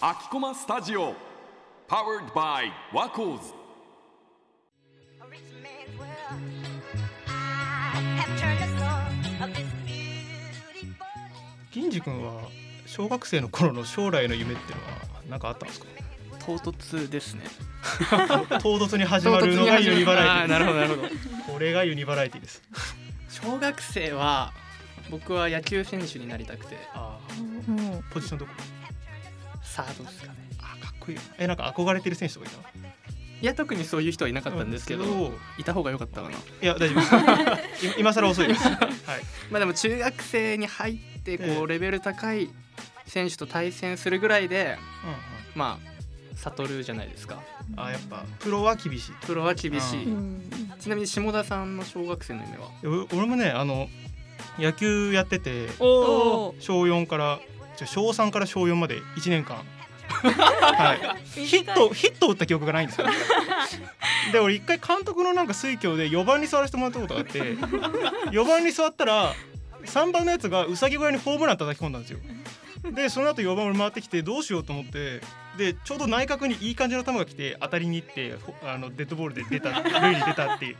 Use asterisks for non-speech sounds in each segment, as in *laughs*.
秋駒スタジオ Powered by ワコーズ銀次君は小学生の頃の将来の夢っていうのは何かあったんですか？唐突ですね。*laughs* 唐突に始まるのがユニバラエティなるほどなるほど。これがユニバラエティです。小学生は僕は野球選手になりたくて。あもポジションどこ？サードですかね。あかっこいいよ。えなんか憧れてる選手とかいたいや特にそういう人はいなかったんですけど、うん。いた方が良かったかな。いや大丈夫です。*laughs* 今今更遅いです。*laughs* はい。まあでも中学生に入ってこええ。うレベル高い選手と対戦するぐらいでうまあ悟るじゃないですか。んうんあやっぱプロは厳しい。プロは厳しい、う、うん、ちなみに下田さんの小学生の夢は？お俺もねあの野球やっててお小4からじゃ小3から小4まで1年間 *laughs* はいヒットヒット打った記憶がないんですよ。*laughs* で俺一回監督のなんか推挙で4番に座らせてもらったことがあって4番に座ったら3番のやつがうさぎ小屋にホームラン叩き込んだんですよ。でその後4番俺回ってきてどうしようと思ってでちょうど内角にいい感じの球が来て当たりに行ってほあのデッドボールで出た塁に出たっていう。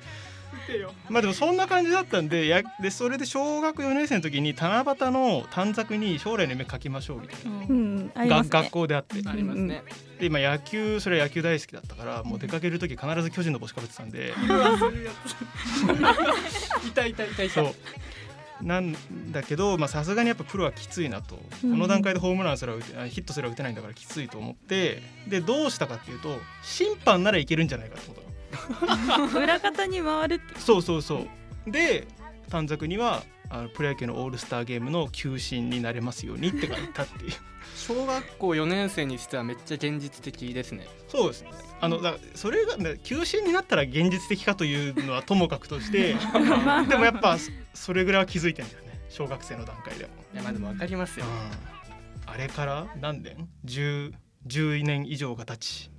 まあでもそんな感じだったんでやでそれで小学4年生の時に七夕の短冊に将来の夢書きましょうみたいな。うん、ね。学校であって。ありますね、で今野球それは野球大好きだったからもう出かける時必ず巨人の帽子かぶってたんで。いたいたいたい。たそう。なんだけどまあさすがにやっぱプロはきついなと、うん。この段階でホームランすら打てあヒットすら打てないんだからきついと思って。でどうしたかっていうと審判ならいけるんじゃないかと思ったの *laughs* 裏方に回るってそうそうそう。で短冊にはあのプロ野球のオールスターゲームの球審になれますようにって書いたっていう。小学校4年生にしてはめっちゃ現実的ですね。そうですね。あのだからそれがね休止になったら現実的かというのはともかくとして *laughs* でもやっぱそそれぐらいは気づいてんだよね。小学生の段階でも。いやまあでも分かりますよ。あれから何年？10, 10年以上が経ち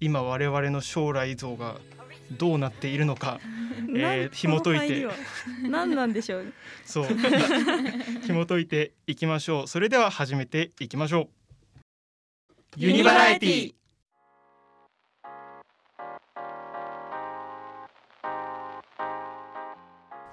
今我々の将来像がどうなっているのか *laughs* えー紐解いて。*laughs* 何なんでしょう？*laughs* そう。紐解いていきましょう。それでは始めていきましょう。ユニバラエティ。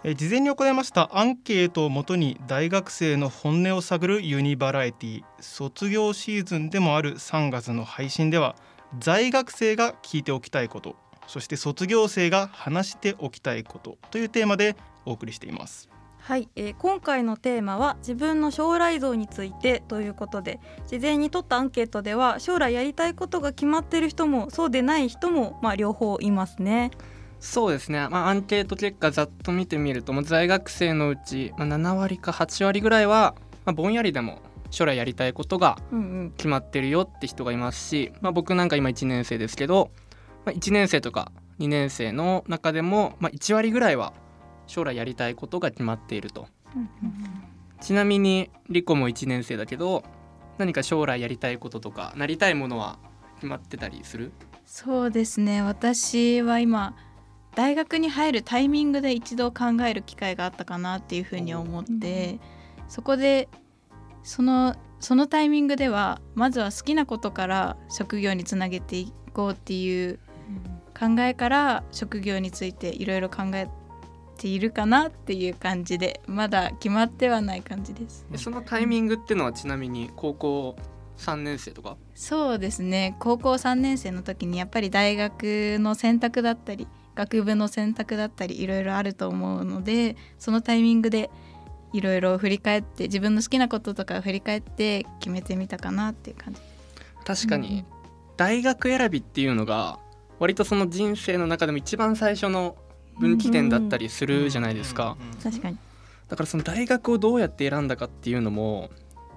えー事前に行いました。アンケートをもとに大学生の本音を探るユニバラエティ。卒業シーズンでもある3月の配信では在学生が聞いておきたいことそして卒業生が話しておきたいことというテーマでお送りしていますはい、えー今回のテーマは自分の将来像についてということで事前に取ったアンケートでは将来やりたいことが決まっている人もそうでない人もまあ両方いますね。そうですね、まあ、アンケート結果ざっと見てみるともう在学生のうち、まあ、7割か8割ぐらいは、まあ、ぼんやりでも将来やりたいことが決まってるよって人がいますし、まあ、僕なんか今1年生ですけど、まあ、1年生とか2年生の中でも、まあ、1割ぐらいは将来やりたいことが決まっていると。ちなみにリコも1年生だけど何か将来やりたいこととかなりたいものは決まってたりする？そうですね。私は今大学に入るタイミングで一度考える機会があったかなっていうふうに思ってそこでそのそのタイミングではまずは好きなことから職業につなげていこうっていう考えから職業についていろいろ考えているかなっていう感じでまだ決まってはない感じです。でそのタイミングっていうのはちなみに高校3年生とか？そうですね高校3年生の時にやっぱり大学の選択だったり学部の選択だったりいろいろあると思うのでそのタイミングでいろいろ振り返って自分の好きなこととかを振り返って決めてみたかなっていう感じ。確かに大学選びっていうのが割とその人生の中でも一番最初の分岐点だったりするじゃないですか。確かに。だからその大学をどうやって選んだかっていうのも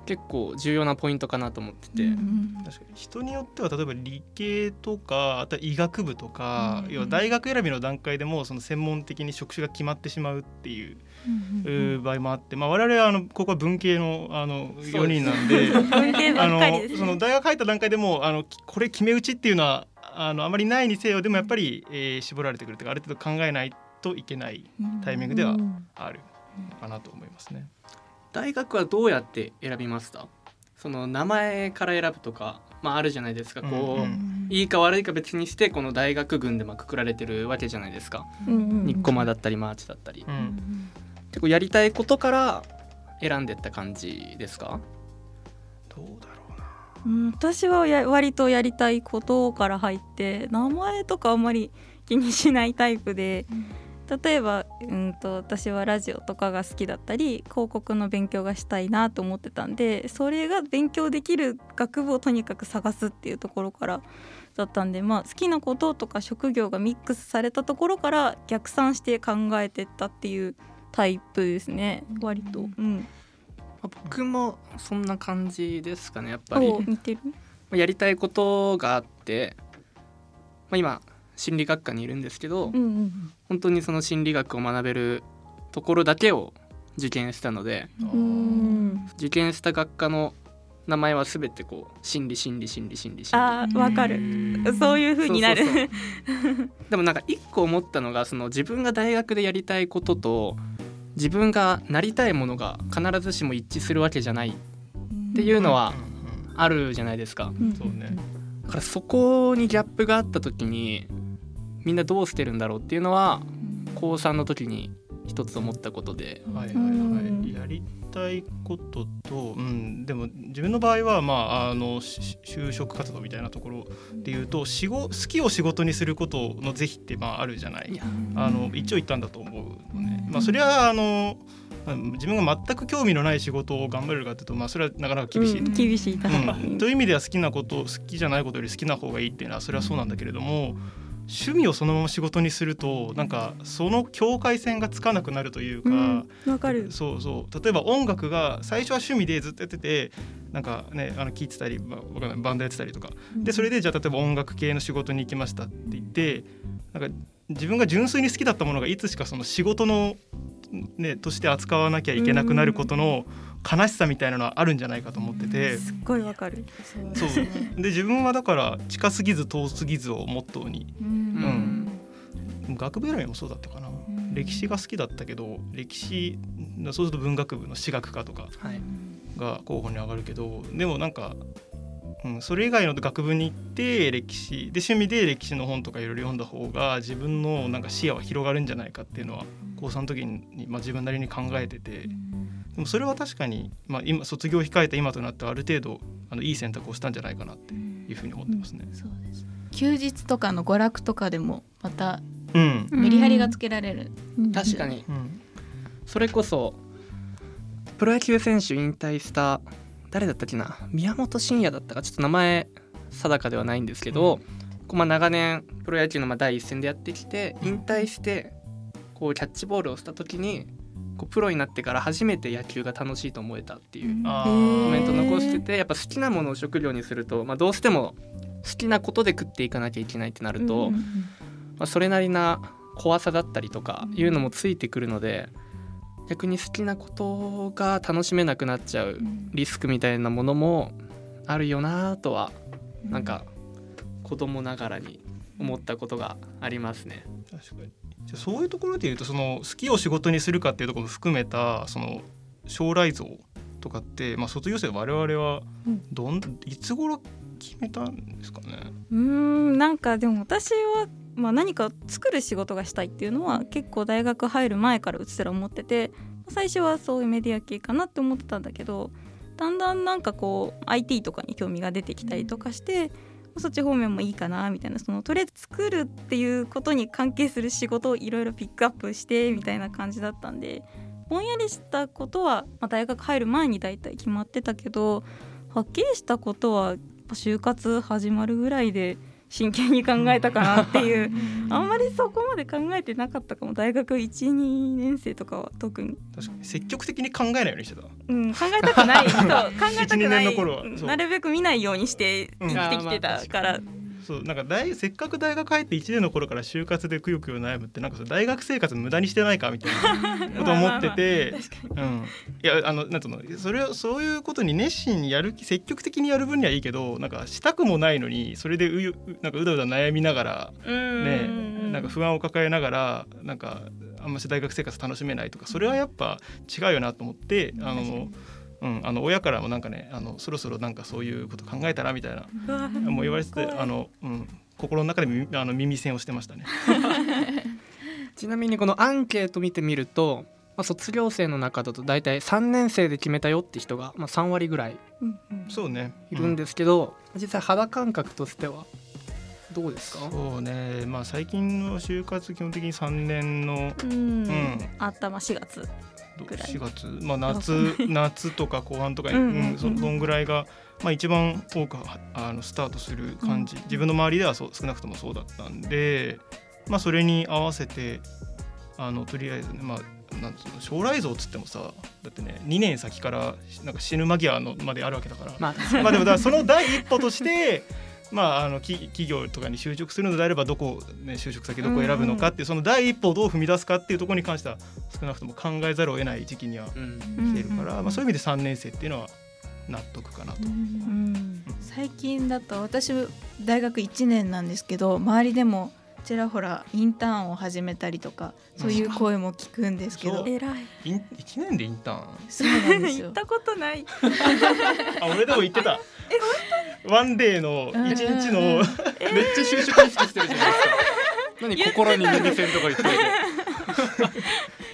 結構重要なポイントかなと思ってて、うん確かに人によっては例えば理系とかあとは医学部とか、うん要は大学選びの段階でもその専門的に職種が決まってしまうっていううんうー場合もあって、まあ、我々はあのここは文系のあの4人なんで *laughs* その大学入った段階でもあのきこれ決め打ちっていうのはあのあまりないにせよでもやっぱり、えー絞られてくるというかある程度考えないといけないタイミングではうん。あるかなと思いますね。大学はどうやって選びました？その名前から選ぶとか、まあ、あるじゃないですか。こう、うんうん。いいか悪いか別にしてこの大学群でまあくくられてるわけじゃないですか、うんうんニッコマだったりマーチだったり、うん。結構やりたいことから選んでった感じですか？どうだろうな。うん私はや割とやりたいことから入って名前とかあんまり気にしないタイプで例えば、うん、と私はラジオとかが好きだったり広告の勉強がしたいなと思ってたんでそれが勉強できる学部をとにかく探すっていうところからだったんで、まあ、好きなこととか職業がミックスされたところから逆算して考えてったっていうタイプですね。割と。うん、まあ僕もそんな感じですかねやっぱり。お似てる？まあやりたいことがあって、まあ、今心理学科にいるんですけど、うんうん本当にその心理学を学べるところだけを受験したのでうん。受験した学科の名前は全てこう心理心理心理心理心理。あーわかる。そういう風になる。そうそうそう。でもなんか一個思ったのがその自分が大学でやりたいことと自分がなりたいものが必ずしも一致するわけじゃないっていうのはあるじゃないですか。うん。そうね。だからそこにギャップがあった時にみんなどうしてるんだろうっていうのは高3の時に一つ思ったことで。はいはいうん。はいやりたいことと、うん、でも自分の場合はまああのし就職活動みたいなところで言うと仕事好きを仕事にすることの是非ってまああるじゃない。あの一応言ったんだと思うのね。まあそれはあのうん自分が全く興味のない仕事を頑張れるかというとまあそれはなかなか厳しい。とうん厳しい。うん、という意味では好きなこと好きじゃないことより好きな方がいいっていうのはそれはそうなんだけれども趣味をそのまま仕事にするとなんかその境界線がつかなくなるというか、うんわかる。そうそう。例えば音楽が最初は趣味でずっとやっててなんかねあの聴いてたり、まあ、わかんないバンドやってたりとか。でそれでじゃあ例えば音楽系の仕事に行きましたって言ってなんか自分が純粋に好きだったものがいつしかその仕事の、ね、として扱わなきゃいけなくなることの悲しさみたいなのはあるんじゃないかと思ってて。すっごいわかる。そう。で自分はだから近すぎず遠すぎずをモットーに。うん。学部選びもそうだったかな、歴史が好きだったけど歴史そうすると文学部の史学科とかはい。が候補に上がるけどでもなんか、うん、それ以外の学部に行って歴史で趣味で歴史の本とかいろいろ読んだ方が自分のなんか視野は広がるんじゃないかっていうのは高3の時に、まあ、自分なりに考えてて。でもそれは確かに、まあ、今卒業を控えた今となってはある程度あのいい選択をしたんじゃないかなっていうふうに思ってますね。そうです。休日とかの娯楽とかでもまたうん、メリハリがつけられる、確かに。うん。それこそプロ野球選手引退した誰だったっけな？宮本慎也だったかちょっと名前定かではないんですけど、こうまあ長年プロ野球のまあ第一線でやってきて引退してこうキャッチボールをした時にこうプロになってから初めて野球が楽しいと思えたっていうあコーメント残しててやっぱ好きなものを職業にすると、まあ、どうしても好きなことで食っていかなきゃいけないってなると、うんまあ、それなりな怖さだったりとかいうのもついてくるので逆に好きなことが楽しめなくなっちゃうリスクみたいなものもあるよなとはなんか子供ながらに思ったことがありますね。確かにじゃそういうところで言うとその好きを仕事にするかっていうところも含めたその将来像とかって、まあ、卒業生我々はうんどんいつ頃決めたんですかね？うんなんかでも私は、まあ、何か作る仕事がしたいっていうのは結構大学入る前からうちすら思ってて最初はそういうメディア系かなって思ってたんだけどだんだんなんかこう IT とかに興味が出てきたりとかしてそっち方面もいいかなみたいなそのとりあえず作るっていうことに関係する仕事をいろいろピックアップしてみたいな感じだったんでぼんやりしたことは、まあ、大学入る前に大体決まってたけどはっきりしたことは就活始まるぐらいで真剣に考えたかなっていう。あんまりそこまで考えてなかったかも。大学12年生とかは特に、確かに。積極的に考えないようにしてた。うん、考えたくない。考えたくな1 2年のいなるべく見ないようにして生きてきてたから、そうなんか大せっかく大学入って1年の頃から就活でくよくよ悩むってなんか大学生活無駄にしてないかみたいな *laughs* ことを思ってて。うん、いやあのなんつうのそれをそういうことに熱心にやる気積極的にやる分にはいいけどなんかしたくもないのにそれでうゆなんかうだうだ悩みながらうん。ねなんか不安を抱えながらなんかあんまし大学生活楽しめないとかそれはやっぱ違うよなと思ってあの、うん、あの親からもなんかねあのそろそろなんかそういうこと考えたらみたいなもう言われててあの、うん、心の中で耳あの耳栓をしてましたね。*laughs* ちなみにこのアンケート見てみると、まあ、卒業生の中だと大体3年生で決めたよって人が、まあ、3割ぐらいうんうん。そうね。いるんですけど、実際肌感覚としてはどうですか？そうね。まあ最近の就活基本的に3年のうん。ん。あったまあ4月。どぐらい。4月、まあ、夏 *laughs* 夏とか後半とかに、ううんんうん。うんそどんぐらいが、まあ、一番多くはあのスタートする感じ、うん。自分の周りではそう少なくともそうだったんで、まあ、それに合わせてあのとりあえずね、まあ、なんつうの将来像っつってもさだってね2年先からなんか死ぬ間際のまであるわけだから。まあまあでもだからその第一歩としてまああのき企業とかに就職するのであればどこ、ね、就職先どこを選ぶのかっていうその第一歩をどう踏み出すかっていうところに関しては少なくとも考えざるを得ない時期にはうん。来てるから、まあ、そういう意味で3年生っていうのは納得かなと。うん。最近だと私大学1年なんですけど周りでもちらほらインターンを始めたりとかそういう声も聞くんですけど。そう。偉い。イン1年でインターン？そうなんですよ。行ったことない。*laughs* あ俺でも言ってた。ワンデーの1日の、うんうんうん。めっちゃ就職意識してるじゃないですか。何心に耳栓とか言っておい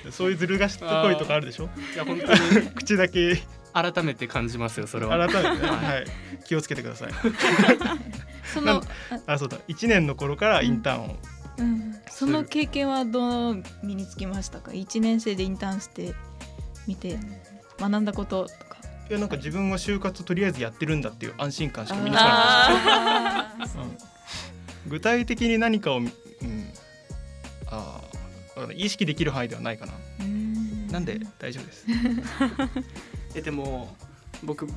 てそういうずる賢い声とかあるでしょ？いや本当に。口だけ。改めて感じますよそれは。改めてね、ははい、気をつけてください *laughs* そのあそうだ。1年の頃からインターンを、うん。その経験はどう身につきましたか？1年生でインターンしてみて学んだこととか。いやなんか自分は就活とりあえずやってるんだっていう安心感しか身につかなかった。ですうん。具体的に何かを、うん、あ意識できる範囲ではないかな。なんで大丈夫です？*laughs* えでも僕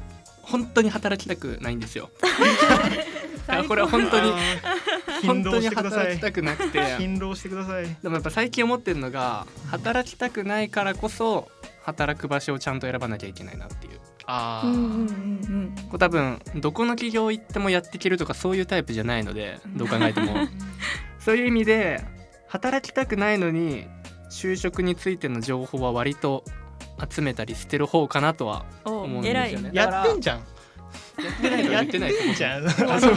本当に働きたくないんですよ *laughs* これは本当に本当に労してください。働きたくなくて。*laughs* 勤労してください。でもやっぱ最近思ってるのが働きたくないからこそ働く場所をちゃんと選ばなきゃいけないなっていう。あうんうんうんこう多分どこの企業行ってもやっていけるとかそういうタイプじゃないのでどう考えても。*laughs* そういう意味で働きたくないのに就職についての情報は割と集めたりしてる方かなとは思うんです偉い。よねやってんじゃん。やってないじゃん。あそう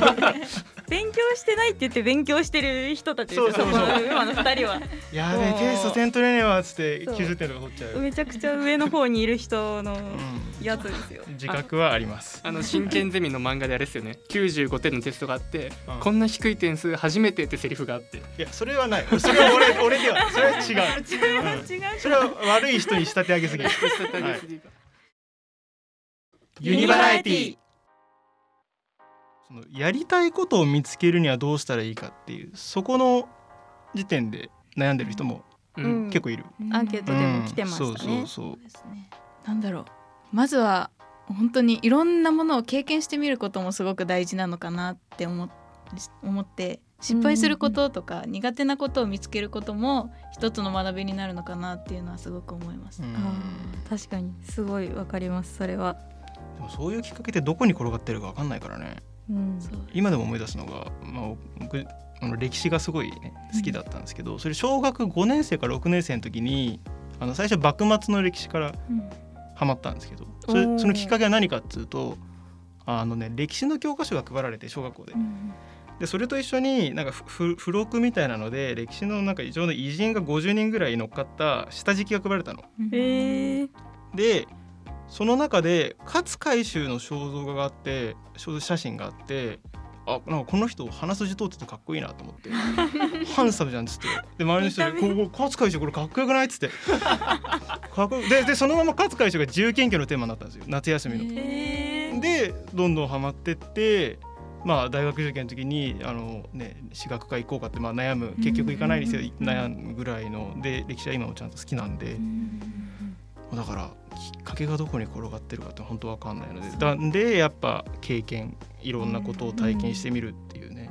勉強してないって言って勉強してる人たちですよそうそうそう今の二人は。やべえテスト点取れねえわっつってそう。90点とか取っちゃう。めちゃくちゃ上の方にいる人のうん。やつですよ。自覚はあります。あの真剣ゼミの漫画であれですよね。95点のテストがあって、うん。こんな低い点数初めてってセリフがあって。いやそれはない。それは俺俺ではそれは違う。*laughs* 違う。うん。違うそれは悪い人に仕立て上げすぎ。ユニバラエティそのやりたいことを見つけるにはどうしたらいいかっていうそこの時点で悩んでる人もううん。ん結構いる。アンケートでも来てましたね。うん。そうそう。そう。ですね。なんだろう。まずは本当にいろんなものを経験してみることもすごく大事なのかなって思っ思って失敗することとか苦手なことを見つけることも一つの学びになるのかなっていうのはすごく思います。うん。あー確かに。すごいわかりますそれは。でもそういうきっかけってどこに転がってるかわかんないからね。うん。今でも思い出すのが、まあ、僕あの歴史がすごい、ね、好きだったんですけど、それ小学5年生から6年生の時にあの最初幕末の歴史からうん。ハマったんですけどそれそのきっかけは何かっつうとあの、ね、歴史の教科書が配られて小学校で。うんでそれと一緒になんか付録みたいなので歴史のなんか異常な偉人が50人ぐらい乗っかった下敷きが配られたの。えー、でその中で勝海舟の肖像画があって肖像写真があってあなんかこの人鼻筋通っててかっこいいなと思って。*laughs* ハンサムじゃんっつって。で周りの人で「見た目。ここ勝海舟これかっこよくない?」っつって。かっこよででそのまま勝海舟が自由研究のテーマになったんですよ。夏休みの。えー、でどんどんハマってってまあ大学受験の時にあの、ね、私学科行こうかって、まあ、悩む。結局行かないにせよ。悩むぐらいの。で歴史は今もちゃんと好きなんで。だからきっかけがどこに転がってるかって本当わかんないのでだんでやっぱ経験いろんなことを体験してみるっていうね、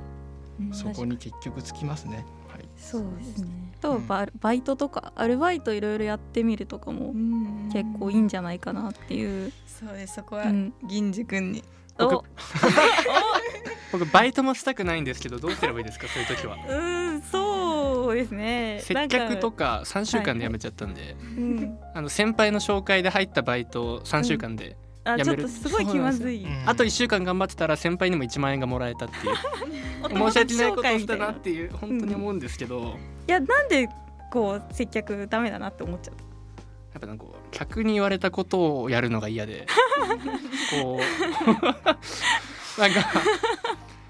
そこに結局つきますね。はい、そうですね。とババイトとかアルバイトいろいろやってみるとかも結構いいんじゃないかなっていう、そうです。そこはうん、銀次君に。僕お。僕 *laughs* *laughs* バイトもしたくないんですけどどうすればいいですか？そういう時は。うんそうですね。接客とか3週間で辞めちゃったんで、うん。あの先輩の紹介で入ったバイトを3週間で、あちょっやめる。とすごい気まずい。うんあと1週間頑張ってたら先輩にも1万円がもらえたっていう。*laughs* 申し訳ないことをしたななっていう本当に思うんですけど、いやなんでこう接客ダメだなって思っちゃった？やっぱなんか客に言われたことをやるのが嫌で。こう。*laughs* なんか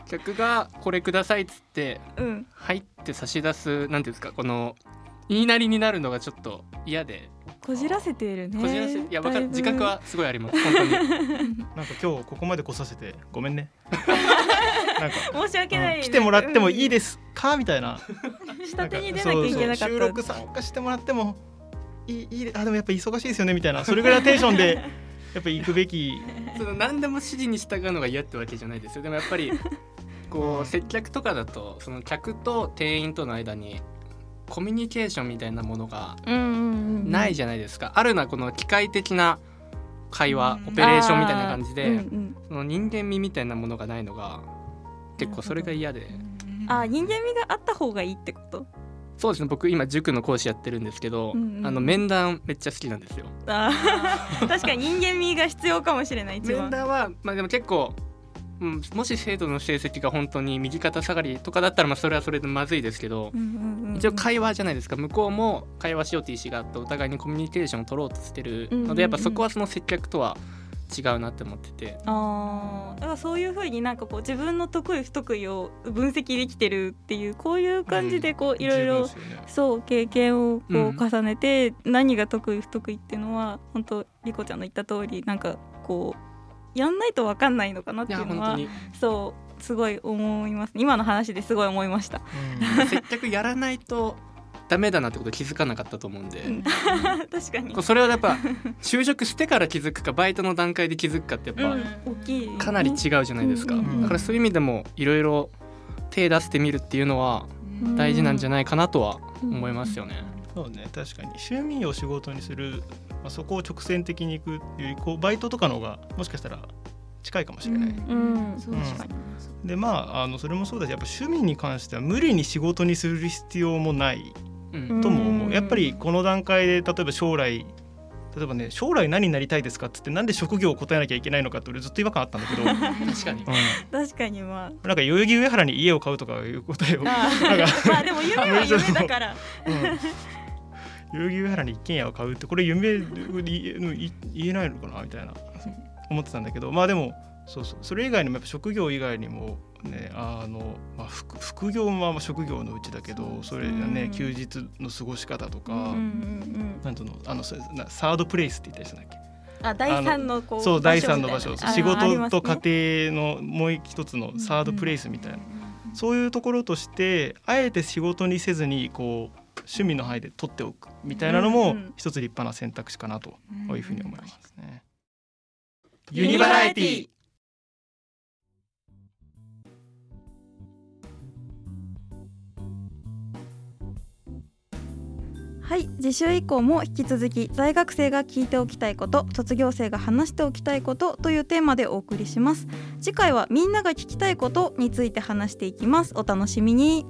客がこれくださいっつってうん。入って差し出すなんていうんですかこの言いなりになるのがちょっと嫌で。こじらせているね。こじらせいやわかる。自覚はすごいあります本当に。*laughs* なんか今日ここまで来させてごめんね。*laughs* なんか申し訳ない、うん来てもらってもいいですか？みたいな。下手に出なきゃいけなかった。そうそう収録参加してもらってもいいいいであでもやっぱ忙しいですよねみたいな。それぐらいのテンションでやっぱ行くべき。*laughs* その何でも指示に従うのが嫌ってわけじゃないですよ。でもやっぱりこう接客とかだとその客と店員との間にコミュニケーションみたいなものがないじゃないですか、あるのはこの機械的な会話オペレーションみたいな感じで、その人間味みたいなものがないのが結構それが嫌で。あー人間味があった方がいいってこと？そうですね。僕今塾の講師やってるんですけど、うんうんあの面談めっちゃ好きなんですよ。あー。*laughs* 確かに人間味が必要かもしれない一面番談はまあでも結構、うん、もし生徒の成績が本当に右肩下がりとかだったらまあそれはそれでまずいですけど、うんうんうんうん。一応会話じゃないですか。向こうも会話しようっていう意思があってお互いにコミュニケーションを取ろうとしてるのでやっぱそこはその接客とは違うなって思ってて。あーだからそういうふうになんかこう自分の得意不得意を分析できてるっていうこういう感じでこういろいろそう経験をこううん。重ねて、何が得意不得意っていうのは本当リコちゃんの言った通りなんかこうやんないと分かんないのかなっいていうのはそうすごい思います今の話ですごい思いました。接客やらないとダメだなってこと気づかなかったと思うんで、うん。*laughs* 確かに。それはやっぱ就職してから気づくかバイトの段階で気づくかってやっぱ、かなり違うじゃないですか、うんうんだからそういう意味でもいろいろ手出してみるっていうのは大事なんじゃないかなとは思いますよね。そうね確かに。趣味を仕事にする、まあ、そこを直線的にいくっていうよりこうバイトとかの方がもしかしたら近いかもしれない、うんそうでまああのそれもそうだしやっぱ趣味に関しては無理に仕事にする必要もないうん。とも思う。うん。やっぱりこの段階で例えば将来例えばね将来何になりたいですかって言ってなんで職業を答えなきゃいけないのかって俺ずっと違和感あったんだけど、*laughs* うん、確かに。確かにまあ。なんか代々木上原に家を買うとかいう答えを、あなんかーまあでも夢は夢だから。*laughs* うん、代々木上原に一軒家を買うってこれ夢で言え言えないのかな？みたいな。*laughs* 思ってたんだけど。まあでもそうそう。それ以外にもやっぱ職業以外にもねあの、まあ、副副業はまあ職業のうちだけどそれがね、うん休日の過ごし方とか、うんうんうん。なんていうの？あのそれなサードプレイスって言ったりしたんだっけ？あ第三のこうそう第三の場所。仕事と家庭のもう一つのサードプレイスみたいな、そういうところとしてあえて仕事にせずにこう趣味の範囲で取っておくみたいなのも一つ立派な選択肢かなとこういうふうに思いますね。ユニバラエティ。はい次週以降も引き続き在学生が聞いておきたいこと卒業生が話しておきたいことというテーマでお送りします。次回はみんなが聞きたいことについて話していきます。お楽しみに